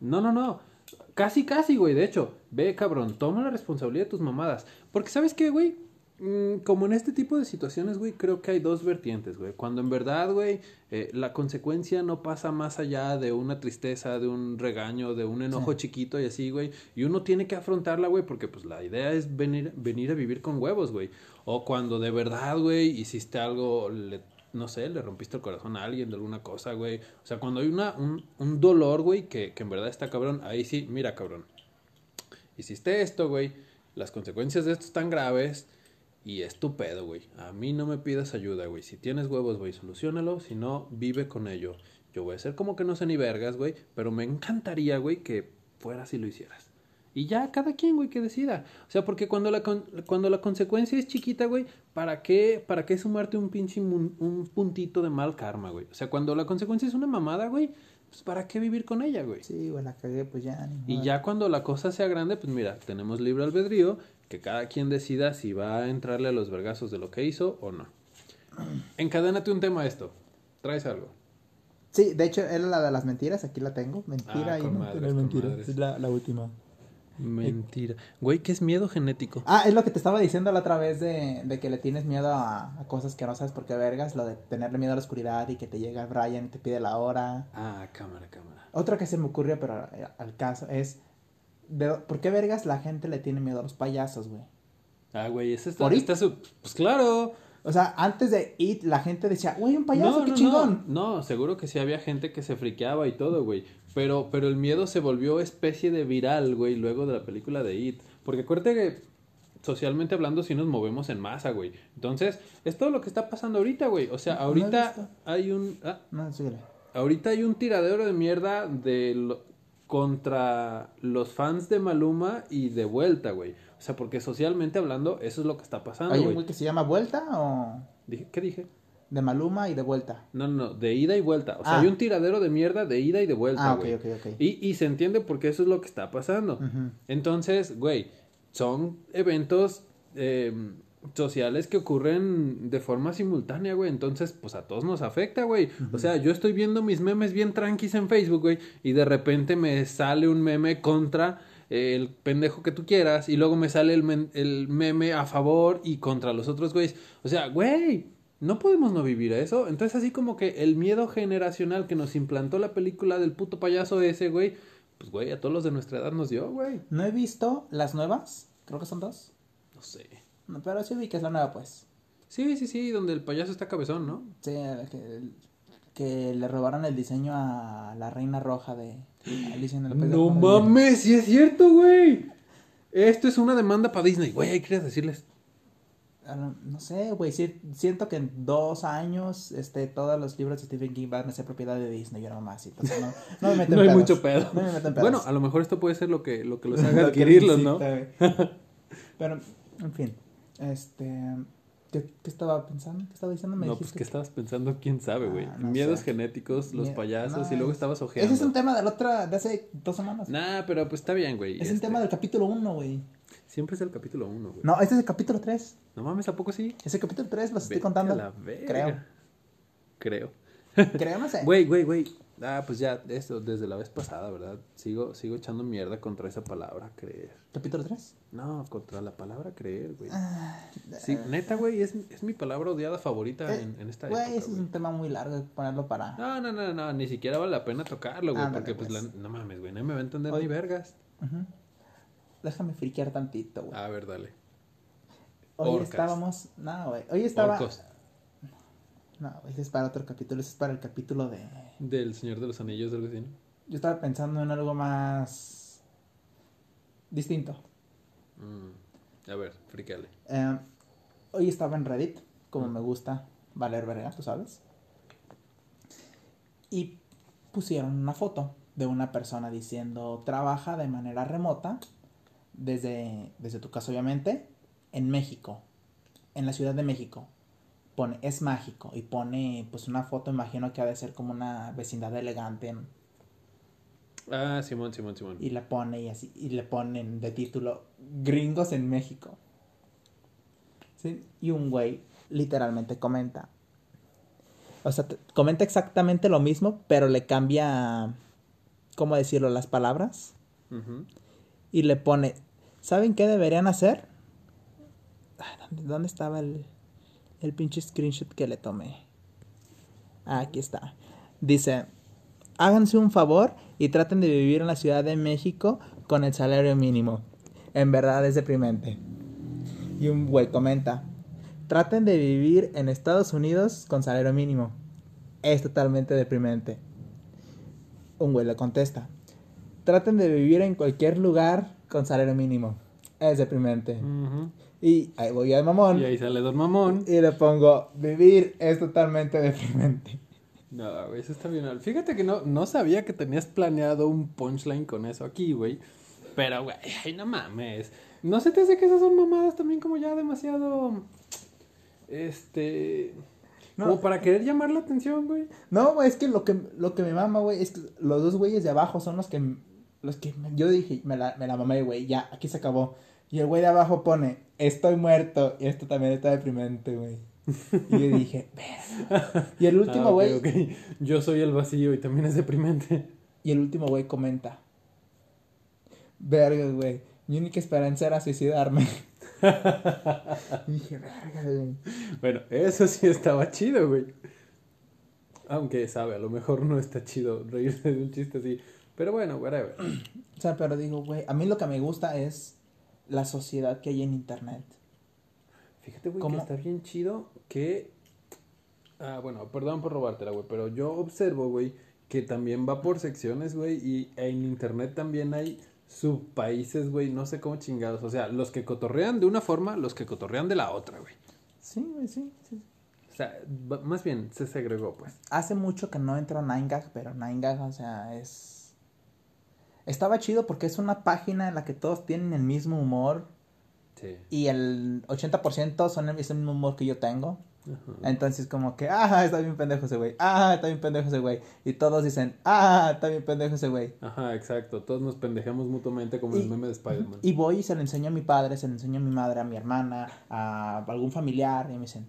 No, no, no. Casi, casi, güey. De hecho, ve, cabrón, toma la responsabilidad de tus mamadas. Porque, ¿sabes qué, güey? Mm, como en este tipo de situaciones, güey, creo que hay dos vertientes, güey. Cuando en verdad, güey, eh, la consecuencia no pasa más allá de una tristeza, de un regaño, de un enojo chiquito y así, güey. Y uno tiene que afrontarla, güey, porque pues la idea es venir, venir a vivir con huevos, güey. O cuando de verdad, güey, hiciste algo, le no sé, le rompiste el corazón a alguien de alguna cosa, güey. O sea, cuando hay una, un, un dolor, güey, que, que en verdad está cabrón, ahí sí, mira, cabrón. Hiciste esto, güey. Las consecuencias de esto están graves. Y es güey. A mí no me pidas ayuda, güey. Si tienes huevos, güey, solucionalo. Si no, vive con ello. Yo voy a ser como que no sé ni vergas, güey. Pero me encantaría, güey, que fueras y lo hicieras. Y ya cada quien, güey, que decida. O sea, porque cuando la, cuando la consecuencia es chiquita, güey, ¿para qué, ¿para qué sumarte un pinche un puntito de mal karma, güey? O sea, cuando la consecuencia es una mamada, güey, pues ¿para qué vivir con ella, güey? Sí, güey, la cagué, pues ya. y ya cuando la cosa sea grande, pues mira, tenemos libre albedrío, que cada quien decida si va a entrarle a los vergazos de lo que hizo o no. Encadénate un tema a esto. ¿Traes algo? Sí, de hecho, era la de las mentiras, aquí la tengo. Mentira ah, y no mentira. Es la, la última. Mentira. Güey, ¿qué es miedo genético? Ah, es lo que te estaba diciendo la otra vez de, de que le tienes miedo a, cosas que no sabes por qué vergas, lo de tenerle miedo a la oscuridad y que te llega Brian y te pide la hora. Ah, cámara, cámara. Otra que se me ocurrió, pero eh, al caso, es, ¿por qué vergas la gente le tiene miedo a los payasos, güey? Ah, güey, ese está, está su... Pues claro. O sea, antes de It, la gente decía, güey, un payaso, qué chingón. No, no, seguro que sí había gente que se friqueaba y todo, güey. Pero, pero el miedo se volvió especie de viral, güey, luego de la película de It. Porque acuérdate que socialmente hablando, sí nos movemos en masa, güey. Entonces, es todo lo que está pasando ahorita, güey. O sea, ahorita hay un... ah, No, síguele. ahorita hay un tiradero de mierda de lo- contra los fans de Maluma y de vuelta, güey. O sea, porque socialmente hablando, eso es lo que está pasando, ¿Hay un güey. que se llama Vuelta o ¿Qué dije? De Maluma y de Vuelta? No, no, de ida y vuelta. O sea, Ah. hay un tiradero de mierda de ida y de vuelta, Ah, ok, ok, ok. Y, y se entiende porque eso es lo que está pasando. Entonces, güey, son eventos eh, sociales que ocurren de forma simultánea, güey. Entonces, pues a todos nos afecta, güey. O sea, yo estoy viendo mis memes bien tranquis en Facebook, güey, y de repente me sale un meme contra el pendejo que tú quieras, y luego me sale el, men- el meme a favor y contra los otros güeyes. O sea, güey, no podemos no vivir eso. Entonces, así como que el miedo generacional que nos implantó la película del puto payaso ese, güey, pues, güey, a todos los de nuestra edad nos dio, güey. No he visto las nuevas, creo que son dos. No sé. No, pero sí vi que es la nueva, pues. Sí, sí, sí, donde el payaso está cabezón, ¿no? Sí, que, que le robaron el diseño a la reina roja de Alicia en el País No mames, sí es cierto, güey. Esto es una demanda para Disney, güey, ahí quería decirles. No, no sé, güey, sí- siento que en dos años este, todos los libros de Stephen King van a ser propiedad de Disney y una más. Entonces no, no me meto en No hay pedos. mucho pedo. No me meto en pedos. Bueno, a lo mejor esto puede ser lo que, lo que los Lo haga que adquirirlos, ¿no? Pero, en fin, este... ¿Qué, qué estaba pensando? ¿Qué estaba diciendo? ¿Me No, pues dijiste? ¿qué estabas pensando? ¿Quién sabe, güey? Ah, no Miedos sé. genéticos, los payasos, no, y luego es- estabas ojeando. Ese es un tema de la otra, de hace dos semanas. Nah, pero pues está bien, güey. es el este, tema del capítulo 1, güey. Siempre es el capítulo uno, güey. No, este es el capítulo 3. No mames, ¿a poco sí? Es el capítulo 3, los estoy contando. a la verga. Creo. Creo. Creo, no sé. Güey, güey, güey. Ah, pues ya, esto, desde la vez pasada, ¿verdad? Sigo, sigo echando mierda contra esa palabra, creer. ¿Capítulo 3? No, contra la palabra creer, güey. Ah, Sí, neta, güey, es, es mi palabra odiada favorita Eh, en, en esta Güey, época, ese es un tema muy largo ponerlo para... No, no, no, no, ni siquiera vale la pena tocarlo, güey, Ándale, porque pues, pues. la- no mames, güey, no me va a entender ni vergas. Ujú. Déjame friquear tantito, güey. A ver, dale. Hoy orcas. estábamos... No, güey. Hoy estaba... Orcos No, ese es para otro capítulo. Ese es para el capítulo de... del Señor de los Anillos, algo así, ¿no? Yo estaba pensando en algo más... Distinto. Mm, A ver, frícale. Eh, hoy estaba en Reddit, como me gusta valer verga, tú sabes. Y pusieron una foto de una persona diciendo trabaja de manera remota desde, desde tu casa obviamente en México, en la Ciudad de México. Pone, es mágico y pone pues una foto, imagino que ha de ser como una vecindad elegante. Ah, Simón, Simón, Simón. y la pone y así y le ponen de título gringos en México ¿Sí? y un güey literalmente comenta o sea comenta exactamente lo mismo pero le cambia cómo decirlo las palabras Ujú. Y le pone ¿saben qué deberían hacer? ¿dónde, estaba el, el pinche screenshot que le tomé? Aquí está. Dice, háganse un favor y traten de vivir en la Ciudad de México con el salario mínimo. En verdad es deprimente. Y un güey comenta, traten de vivir en Estados Unidos con salario mínimo. Es totalmente deprimente. Un güey le contesta, traten de vivir en cualquier lugar con salario mínimo. Es deprimente. Y ahí voy al mamón. Y ahí sale Don Mamón. Y le pongo, vivir es totalmente deprimente. No, güey, eso está bien mal. Fíjate que no, no sabía que tenías planeado un punchline con eso aquí, güey. Pero, güey, ay, no mames. ¿No se te hace que esas son mamadas también como ya demasiado... Este... No. Como para querer llamar la atención, güey. No, güey, es que lo que, lo que me mama, güey, es que los dos güeyes de abajo son los que, los que yo dije, me la, me la mamé, güey, ya, aquí se acabó. Y el güey de abajo pone, estoy muerto, y esto también está deprimente, güey. Y yo dije, "Verga". Y el último Ah, ok, güey. Yo soy el vacío y también es deprimente. y el último güey comenta, verga, güey, mi única esperanza era suicidarme. y dije, verga, güey. Bueno, eso sí estaba chido, güey. Aunque, sabe, a lo mejor no está chido reírse de un chiste así. Pero bueno, whatever. O sea, pero digo, güey, a mí lo que me gusta es la sociedad que hay en internet. Fíjate, güey, que está bien chido que... Ah, bueno, perdón por robártela, güey, pero yo observo, güey, que también va por secciones, güey, y en internet también hay subpaíses, güey, no sé cómo chingados. O sea, los que cotorrean de una forma, los que cotorrean de la otra, güey. Sí, güey, sí, sí. O sea, más bien se segregó, pues. Hace mucho que no entro a 9gag, pero 9gag, o sea, es... Estaba chido porque es una página en la que todos tienen el mismo humor Sí. y el 80% son el es el mismo humor que yo tengo. Ajá. Entonces como que, ah, está bien pendejo ese güey, ah, está bien pendejo ese güey. Y todos dicen, ah, está bien pendejo ese güey. Ajá, exacto. Todos nos pendejamos mutuamente como Y- el meme de Spider-Man. Y voy y se lo enseño a mi padre, se lo enseño a mi madre, a mi hermana, a algún familiar y me dicen,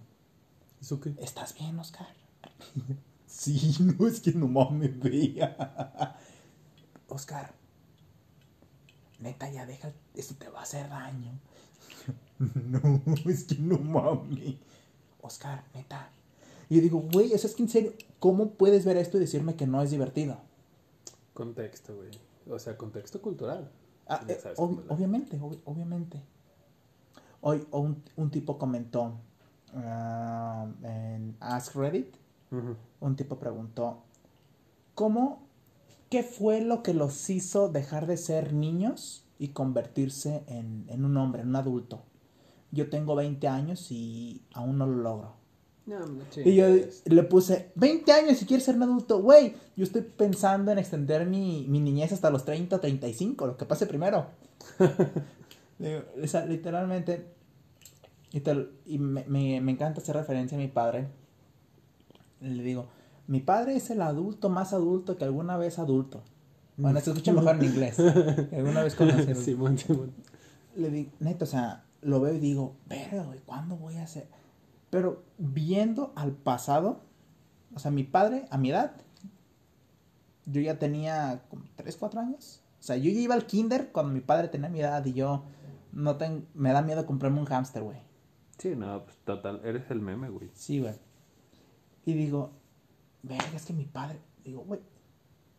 ¿Eso qué? ¿estás bien, Oscar? sí, no, es que no mames, vea. Oscar, neta, ya deja, eso te va a hacer daño. no, es que no mames. Oscar, neta. Y yo digo, güey, eso es que en serio, ¿cómo puedes ver esto y decirme que no es divertido? Contexto, güey. O sea, contexto cultural. Ah, eh, ob- obviamente, ob- obviamente. Hoy un, un tipo comentó ah, en Ask Reddit, un tipo preguntó, ¿cómo, qué fue lo que los hizo dejar de ser niños y convertirse en, en un hombre, en un adulto? Yo tengo 20 años y aún no lo logro. No, Y yo le puse, 20 años y quieres ser un adulto, güey. Yo estoy pensando en extender mi, mi niñez hasta los 30 o 35, lo que pase primero. Digo, o sea, literalmente, y, te- y me, me- me encanta hacer referencia a mi padre. Le digo, mi padre es el adulto más adulto que alguna vez adulto. Bueno, se escucha mejor en inglés. alguna vez conocí. Simón, Simón. Le digo, neta, o sea, lo veo y digo, verga, güey, ¿cuándo voy a hacer? Pero viendo al pasado, o sea, mi padre, a mi edad, yo ya tenía como 3, 4 años. O sea, yo ya iba al kinder cuando mi padre tenía mi edad y yo no tengo, me da miedo comprarme un hámster, güey. Sí, no, pues total, eres el meme, güey. Sí, güey. Y digo, verga, es que mi padre, digo, güey,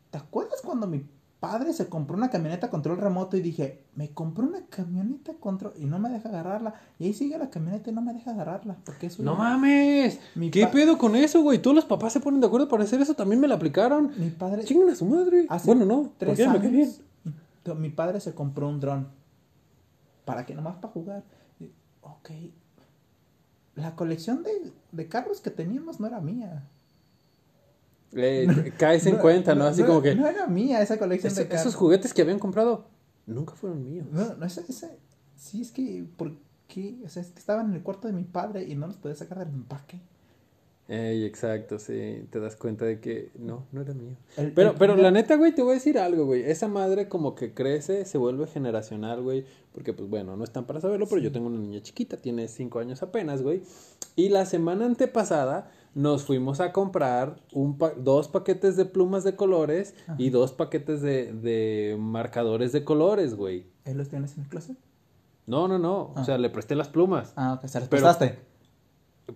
¿te acuerdas cuando mi padre se compró una camioneta control remoto y dije, me compró una camioneta control y no me deja agarrarla? Y ahí sigue la camioneta y no me deja agarrarla, porque eso No mames. Mi ¿Qué pedo con eso, güey? Todos los papás se ponen de acuerdo para hacer eso. También me la aplicaron. Mi padre, Chingan a su madre. hace bueno, no. tres Porque me bien. años, mi padre se compró un dron. ¿Para qué? Nomás para jugar. Y, ok. La colección de, de carros que teníamos no era mía. Eh, caes en No, cuenta, ¿no? Así como que. No era mía esa colección "Eso- de esos juguetes que habían comprado nunca fueron míos. No, no, ese, ese, sí, es que, ¿por qué? O sea, es que estaban en el cuarto de mi padre y no los podía sacar del empaque. Ey, exacto, sí. Te das cuenta de que no, no era mío. El- Pero, el pero la neta, güey, te voy a decir algo, güey. Esa madre como que crece, se vuelve generacional, güey. Porque, pues, bueno, no están para saberlo, pero yo tengo una niña chiquita, tiene cinco años apenas, güey. Y la semana antepasada nos fuimos a comprar un pa- dos paquetes de plumas de colores y dos paquetes de, de marcadores de colores, güey. ¿Él los tienes en el closet? No, no, no. O Ah. sea, le presté las plumas. Ah, ok, se Pero- prestaste.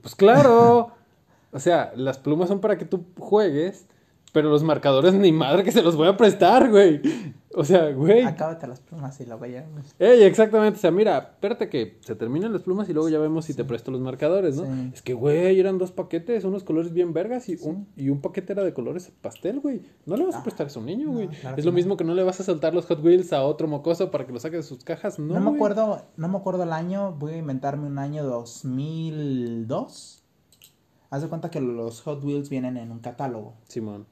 Pues claro. O sea, las plumas son para que tú juegues, pero los marcadores ni madre que se los voy a prestar, güey. O sea, güey. Acábate las plumas y la voy a... Ey, exactamente. O sea, mira, espérate que se terminen las plumas y luego ya vemos si te presto los marcadores, ¿no? Sí. Es que, güey, eran dos paquetes, unos colores bien vergas y, un, y un paquete era de colores pastel, güey. No le vas a Ah, prestar eso a un niño, no, güey. claro es lo no. mismo que no le vas a soltar los Hot Wheels a otro mocoso para que lo saque de sus cajas, ¿no? No, me güey. acuerdo, no me acuerdo el año, voy a inventarme un año 2002. Haz de cuenta que los Hot Wheels vienen en un catálogo. Simón.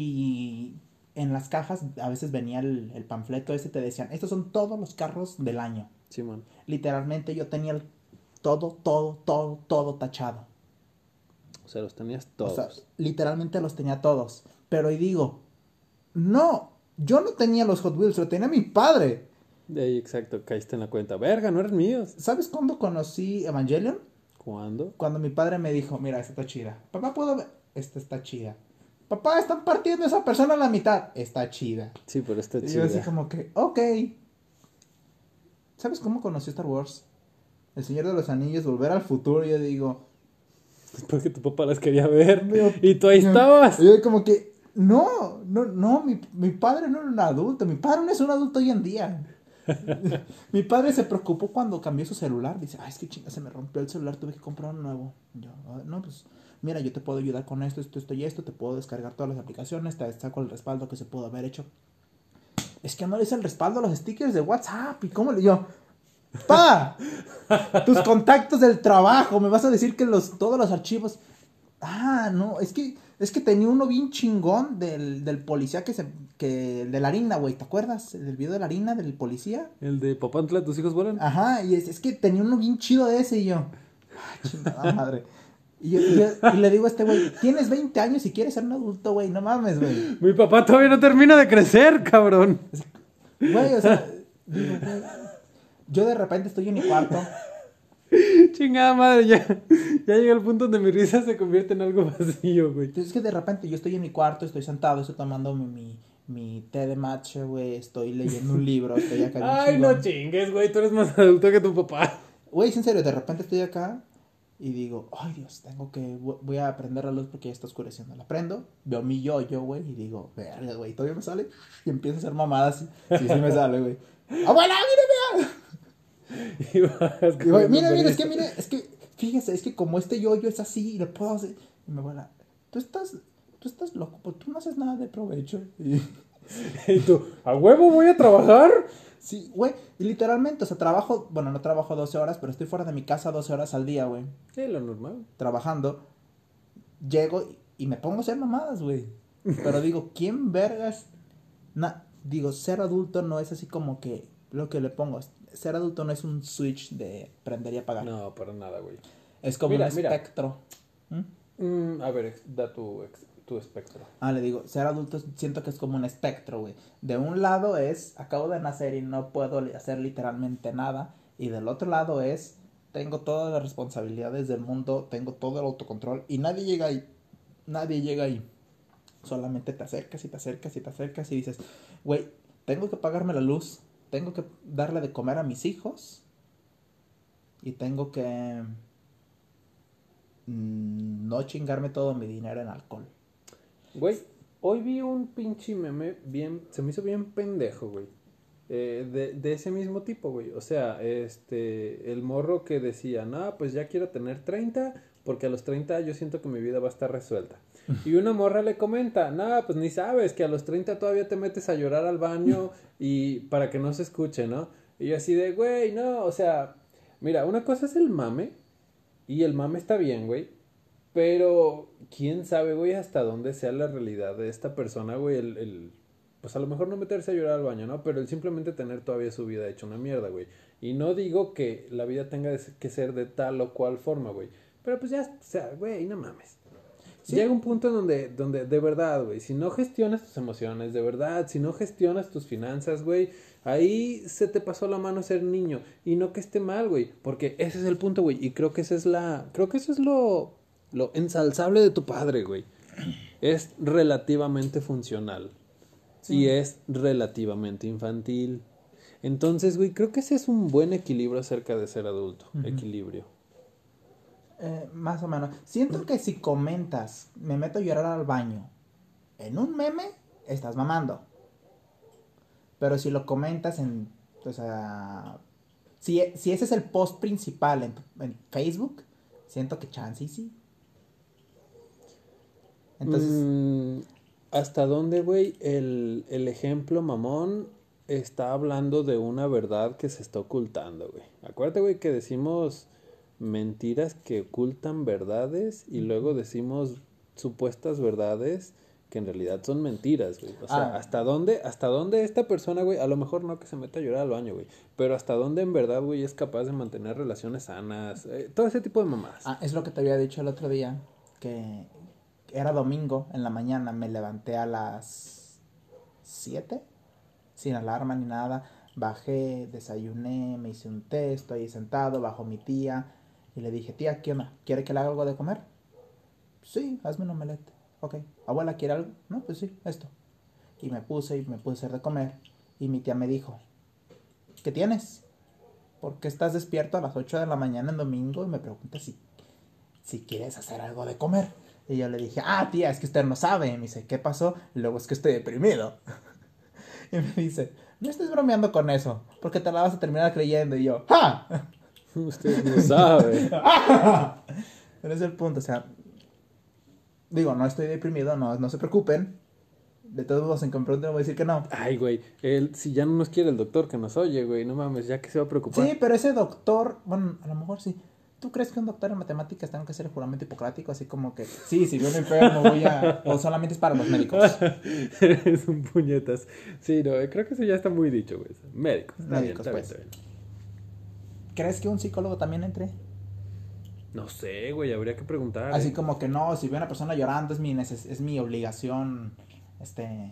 Y, en las cajas a veces venía el, el panfleto ese, te decían, estos son todos los carros del año. Simón. Literalmente yo tenía el todo, todo, todo, todo tachado. O sea, los tenías O todos. sea, literalmente los tenía todos. Pero y digo, no, yo no tenía los Hot Wheels, lo tenía mi padre. De ahí, exacto, caíste en la cuenta. Verga, no eran míos. ¿Sabes cuándo conocí Evangelion? ¿Cuándo? Cuando mi padre me dijo, mira, esta está chida. Papá, ¿puedo ver? Esta está chida. Papá, están partiendo a esa persona a la mitad. Está chida. Sí, pero está Y yo así como que, ok. ¿Sabes cómo conocí Star Wars? El Señor de los Anillos, Volver al Futuro. Yo digo, Porque tu papá las quería ver. Y tú ahí estabas. Y yo como que, no, no, no, mi, mi padre no era un adulto, mi padre no es un adulto hoy en día. mi padre se preocupó cuando cambió su celular. Dice, ay, es que chinga, se me rompió el celular, tuve que comprar uno nuevo. Yo, "Ah, no, pues, mira, yo te puedo ayudar con esto, esto, esto y esto, te puedo descargar todas las aplicaciones, te saco el respaldo que se pudo haber hecho. es que no le hice el respaldo a los stickers de WhatsApp. ¿Y cómo le yo? ¡Pa! Tus contactos del trabajo. Me vas a decir que los, todos los archivos. Ah, no, es que, es que tenía uno bien chingón del, del policía que se, que, de la harina, güey, ¿te acuerdas? Del video de la harina del policía. El de Papantla, tus hijos vuelan. Ajá, y es, es que tenía uno bien chido de ese y yo. Ay, chingada madre. Y, yo, y yo- y le digo a este güey, tienes 20 años y quieres ser un adulto, güey, no mames, güey. Mi papá todavía no termina de crecer, cabrón. Güey, o sea, digo, güey, yo de repente estoy en mi cuarto. Chingada madre, ya, ya llega el punto donde mi risa se convierte en algo vacío, güey. Entonces es que de repente yo estoy en mi cuarto, estoy sentado, estoy tomando mi, mi, mi té de matcha, güey, estoy leyendo un libro, estoy acá. Ay, no chingues, güey, tú eres más adulto que tu papá. Güey, en serio, de repente estoy acá y digo, ay Dios, tengo que, voy a prender la luz porque ya está oscureciendo. La prendo, veo mi yo, yo, güey, y digo, verga, güey, todavía me sale. Y empiezo a hacer mamadas. Sí, sí me sale, güey. ¡Abuela, mire, mira! Y vas Y, mira, mira, es que, mire, es que, fíjese, es que como este yo, yo es así, y lo puedo hacer. Y mi abuela, tú estás, tú estás loco, porque tú no haces nada de provecho. Y, Y tú, ¿a huevo voy a trabajar? Sí, güey, literalmente, o sea, trabajo, bueno, no trabajo 12 horas, pero estoy fuera de mi casa 12 horas al día, güey. Sí, lo normal. trabajando, llego y, y me pongo a hacer mamadas, güey. Pero digo, ¿quién vergas? Na- digo, ser adulto no es así como que lo que le pongo. Ser adulto no es un switch de prender y apagar. No, para nada, güey. Es como Mira, un mira. espectro. ¿Mm? Mm, a ver, da tu, ex- tu espectro. Ah, le digo, ser adulto siento que es como un espectro, güey. De un lado es, acabo de nacer y no puedo hacer literalmente nada. Y del otro lado es, tengo todas las responsabilidades del mundo, tengo todo el autocontrol y nadie llega ahí. Nadie llega ahí. Solamente te acercas y te acercas y te acercas y dices, güey, tengo que pagarme la luz, tengo que darle de comer a mis hijos y tengo que mm, no chingarme todo mi dinero en alcohol. Güey, hoy vi un pinche meme bien, se me hizo bien pendejo, güey. Eh, de, de ese mismo tipo, güey. O sea, este, el morro que decía, no, pues ya quiero tener 30, porque a los 30 yo siento que mi vida va a estar resuelta. Y una morra le comenta, no, pues ni sabes que a los 30 todavía te metes a llorar al baño y para que no se escuche, ¿no? Y yo así de, güey, no, o sea, mira, una cosa es el mame, y el mame está bien, güey. Pero quién sabe, güey, hasta dónde sea la realidad de esta persona, güey. El, el- pues a lo mejor no meterse a llorar al baño, ¿no? Pero el simplemente tener todavía su vida hecha una mierda, güey. Y no digo que la vida tenga que ser de tal o cual forma, güey. Pero pues ya, o sea, güey, no mames. Sí. Llega un punto en donde, donde de verdad, güey, si no gestionas tus emociones, de verdad, si no gestionas tus finanzas, güey, ahí se te pasó la mano ser niño. Y no que esté mal, güey, porque ese es el punto, güey. Y creo que esa es la, creo que eso es lo, lo ensalzable de tu padre, güey. Es relativamente funcional. Y es relativamente infantil. Entonces, güey, creo que ese es un buen equilibrio acerca de ser adulto. Equilibrio. Eh, más o menos. Siento que si comentas, me meto a llorar al baño, en un meme, estás mamando. Pero si lo comentas en, o sea, si, si ese es el post principal en, en Facebook, siento que chance y sí. Entonces, Mm, ¿Hasta dónde, güey, el, el ejemplo mamón está hablando de una verdad que se está ocultando, güey? Acuérdate, güey, que decimos mentiras que ocultan verdades y luego decimos supuestas verdades que en realidad son mentiras, güey. O sea, Ah. ¿hasta dónde, hasta dónde esta persona, güey, a lo mejor no que se meta a llorar al baño, güey, pero hasta dónde en verdad, güey, es capaz de mantener relaciones sanas, eh, todo ese tipo de mamadas. ah, es lo que te había dicho el otro día, que era domingo en la mañana, me levanté a las 7, sin alarma ni nada, bajé, desayuné, me hice un té, estoy ahí sentado, bajo mi tía, y le dije, tía, ¿qué onda? ¿Quiere que le haga algo de comer? Sí, hazme un omelette. Ok. Abuela, ¿quiere algo? No, pues sí, esto. Y me puse y me puse a hacer de comer. Y mi tía me dijo, ¿qué tienes? ¿Por qué estás despierto a las 8 de la mañana en domingo? Y me pregunta si, si quieres hacer algo de comer. Y yo le dije, ah, tía, es que usted no sabe. Y me dice, ¿qué pasó? Y luego es que estoy deprimido. y me dice, no estés bromeando con eso, porque te la vas a terminar creyendo. Y yo, ¡ja! Usted no sabe. Pero es el punto, o sea, digo, no estoy deprimido, no, no se preocupen. De todos modos, en pregunten, voy a decir que no. Ay, güey. Él, si ya no nos quiere el doctor que nos oye, güey. No mames, ya que se va a preocupar. Sí, pero ese doctor, bueno, a lo mejor sí. ¿Tú crees que un doctor en matemáticas tenga que hacer el juramento hipocrático? Así como que, sí, si veo un enfermo voy a... O solamente es para los médicos. Eres un puñetas. Sí, no, creo que eso ya está muy dicho, güey. Médicos. Está Médicos, bien, pues. está bien, está bien. ¿Crees que un psicólogo también entre? No sé, güey, habría que preguntar. Así eh. como que no, si veo a una persona llorando es mi, neces- es mi obligación, este,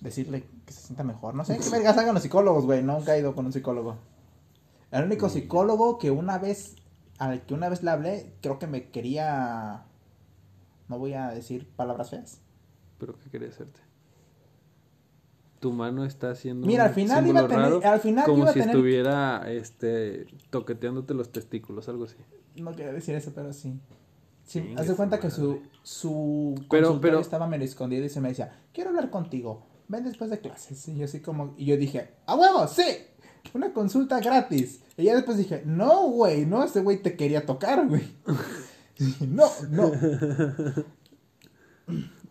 decirle que se sienta mejor. No sé, ¿qué vergas hagan los psicólogos, güey? Nunca he ido con un psicólogo. El único psicólogo que una vez, al que una vez le hablé, creo que me quería, no voy a decir palabras feas. ¿Pero qué quería hacerte? Tu mano está haciendo Mira, al final iba a tener- raro, al final como iba a si tener- estuviera este toqueteándote los testículos, algo así. No quería decir eso, pero sí. Sí, haz de cuenta que su, su Pero- consultorio pero- estaba medio escondido y se me decía, quiero hablar contigo, ven después de clases. Y yo así como, y yo dije, ¡a huevo, sí! Una consulta gratis. Y ya después dije, no, güey, no, ese güey te quería tocar, güey. No, no,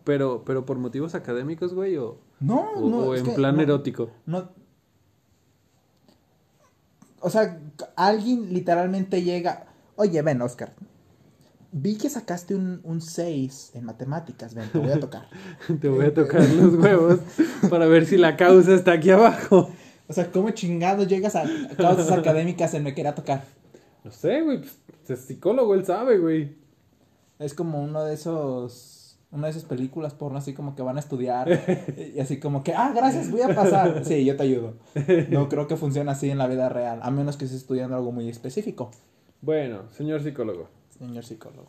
Pero, pero por motivos académicos, güey, o, no, o- no. o es en plan no, erótico. No. O sea, alguien literalmente llega, oye, ven, Oscar. Vi que sacaste un, un 6 en matemáticas, ven, te voy a tocar. Te voy a tocar los huevos para ver si la causa está aquí abajo. O sea, ¿cómo chingados llegas a causas académicas en me quería tocar? No sé, güey, pues es psicólogo, él sabe, güey. Es como uno de esos, una de esas películas porno así como que van a estudiar y así como que, ah, gracias, voy a pasar. Sí, yo te ayudo. No creo que funcione así en la vida real, a menos que estés estudiando algo muy específico, Bueno, señor psicólogo. señor psicólogo.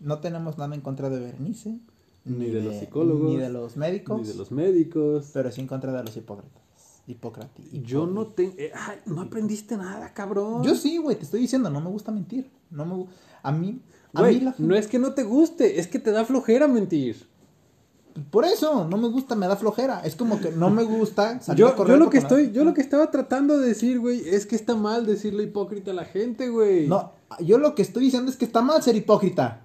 No tenemos nada en contra de Bernice, Ni de los psicólogos, ni de los médicos, Ni de los médicos. pero sí en contra de los hipócritas. Hipócratas. Yo no tengo... no aprendiste nada, cabrón. Yo sí, güey, te estoy diciendo, no me gusta mentir. No me a mí a Güey, mí la no es que no te guste, es que te da flojera mentir. Por eso, no me gusta, me da flojera. Es como que no me gusta salir a Yo, correr yo lo que estoy, yo lo que estaba tratando de decir, güey, es que está mal decirle hipócrita a la gente, güey. No, yo lo que estoy diciendo es que está mal ser hipócrita.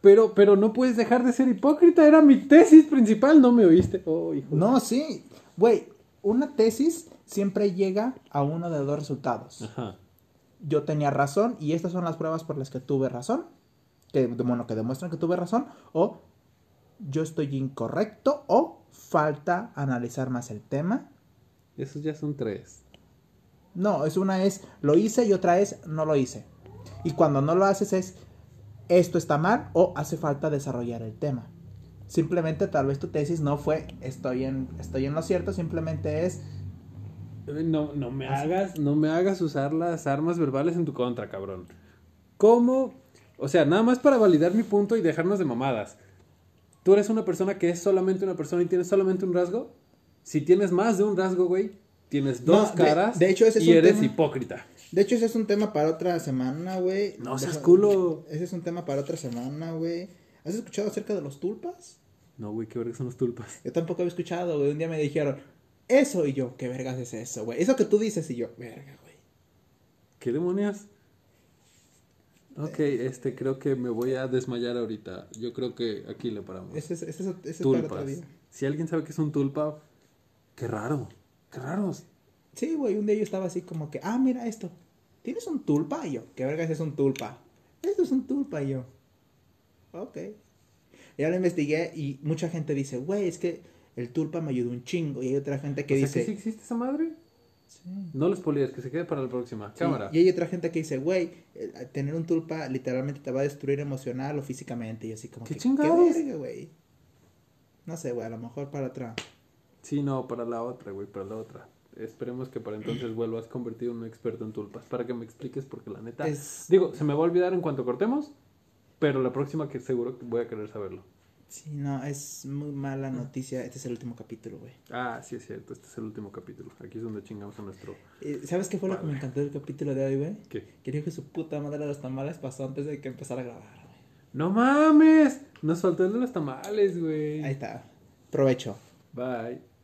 Pero, pero no puedes dejar de ser hipócrita, era mi tesis principal, no me oíste. Oh, hijo. No, sí. Güey, una tesis siempre llega a uno de dos resultados. Ajá. Yo tenía razón y estas son las pruebas por las que tuve razón. Que, bueno, que demuestran que tuve razón. O yo estoy incorrecto o falta analizar más el tema. Esos ya son tres. No, es una es lo hice y otra es no lo hice. Y cuando no lo haces es esto está mal o hace falta desarrollar el tema. Simplemente tal vez tu tesis no fue estoy en estoy en lo cierto, simplemente es Eh, No, no me hagas, no me hagas usar las armas verbales en tu contra, cabrón. ¿Cómo? O sea, nada más para validar mi punto y dejarnos de mamadas. ¿Tú eres una persona que es solamente una persona y tienes solamente un rasgo? Si tienes más de un rasgo, güey, tienes dos No, caras de hecho, ese es y un eres tema- hipócrita. De hecho, ese es un tema para otra semana, güey. No seas Deja- culo. Ese es un tema para otra semana, güey. ¿Has escuchado acerca de los tulpas? No, güey, qué verga son los tulpas. Yo tampoco había escuchado, güey. Un día me dijeron, eso y yo, ¿qué vergas es eso, güey? Eso que tú dices y yo, verga, güey. ¿Qué demonios? Ok, este, creo que me voy a desmayar ahorita. Yo creo que aquí le paramos. Ese es, ese es, ese es para otro Tulpas. día. Si alguien sabe que es un tulpa, qué raro. Qué raros. Sí, güey, un día yo estaba así como que, ah, mira esto. ¿Tienes un tulpa? Y yo, ¿qué vergas es un tulpa? Esto es un tulpa y yo. Ok. Ya lo investigué y mucha gente dice, güey, es que el tulpa me ayudó un chingo. Y hay otra gente que o sea, dice, que sí existe esa madre? Sí. No les polías, que se quede para la próxima. Sí, Cámara. Y hay otra gente que dice, güey, eh, tener un tulpa literalmente te va a destruir emocional o físicamente. Y así como ¿Qué que, chingados? ¿qué verga, güey? No sé, güey, a lo mejor para otra. Sí, no, para la otra, güey, para la otra. Esperemos que para entonces vuelvas convertido en un experto en tulpas. Para que me expliques, porque la neta. Es- Digo, se me va a olvidar en cuanto cortemos. Pero la próxima que seguro que voy a querer saberlo. Sí, no, es muy mala noticia. Este es el último capítulo, güey. Ah, sí es cierto. Este es el último capítulo. Aquí es donde chingamos a nuestro. Eh, ¿Sabes qué fue lo que me encantó del capítulo de hoy, güey? ¿Qué? Que dijo que su puta madre de los tamales pasó antes de que empezara a grabar, güey. ¡No mames! Nos faltó el de los tamales, güey. Ahí está. Provecho. Bye.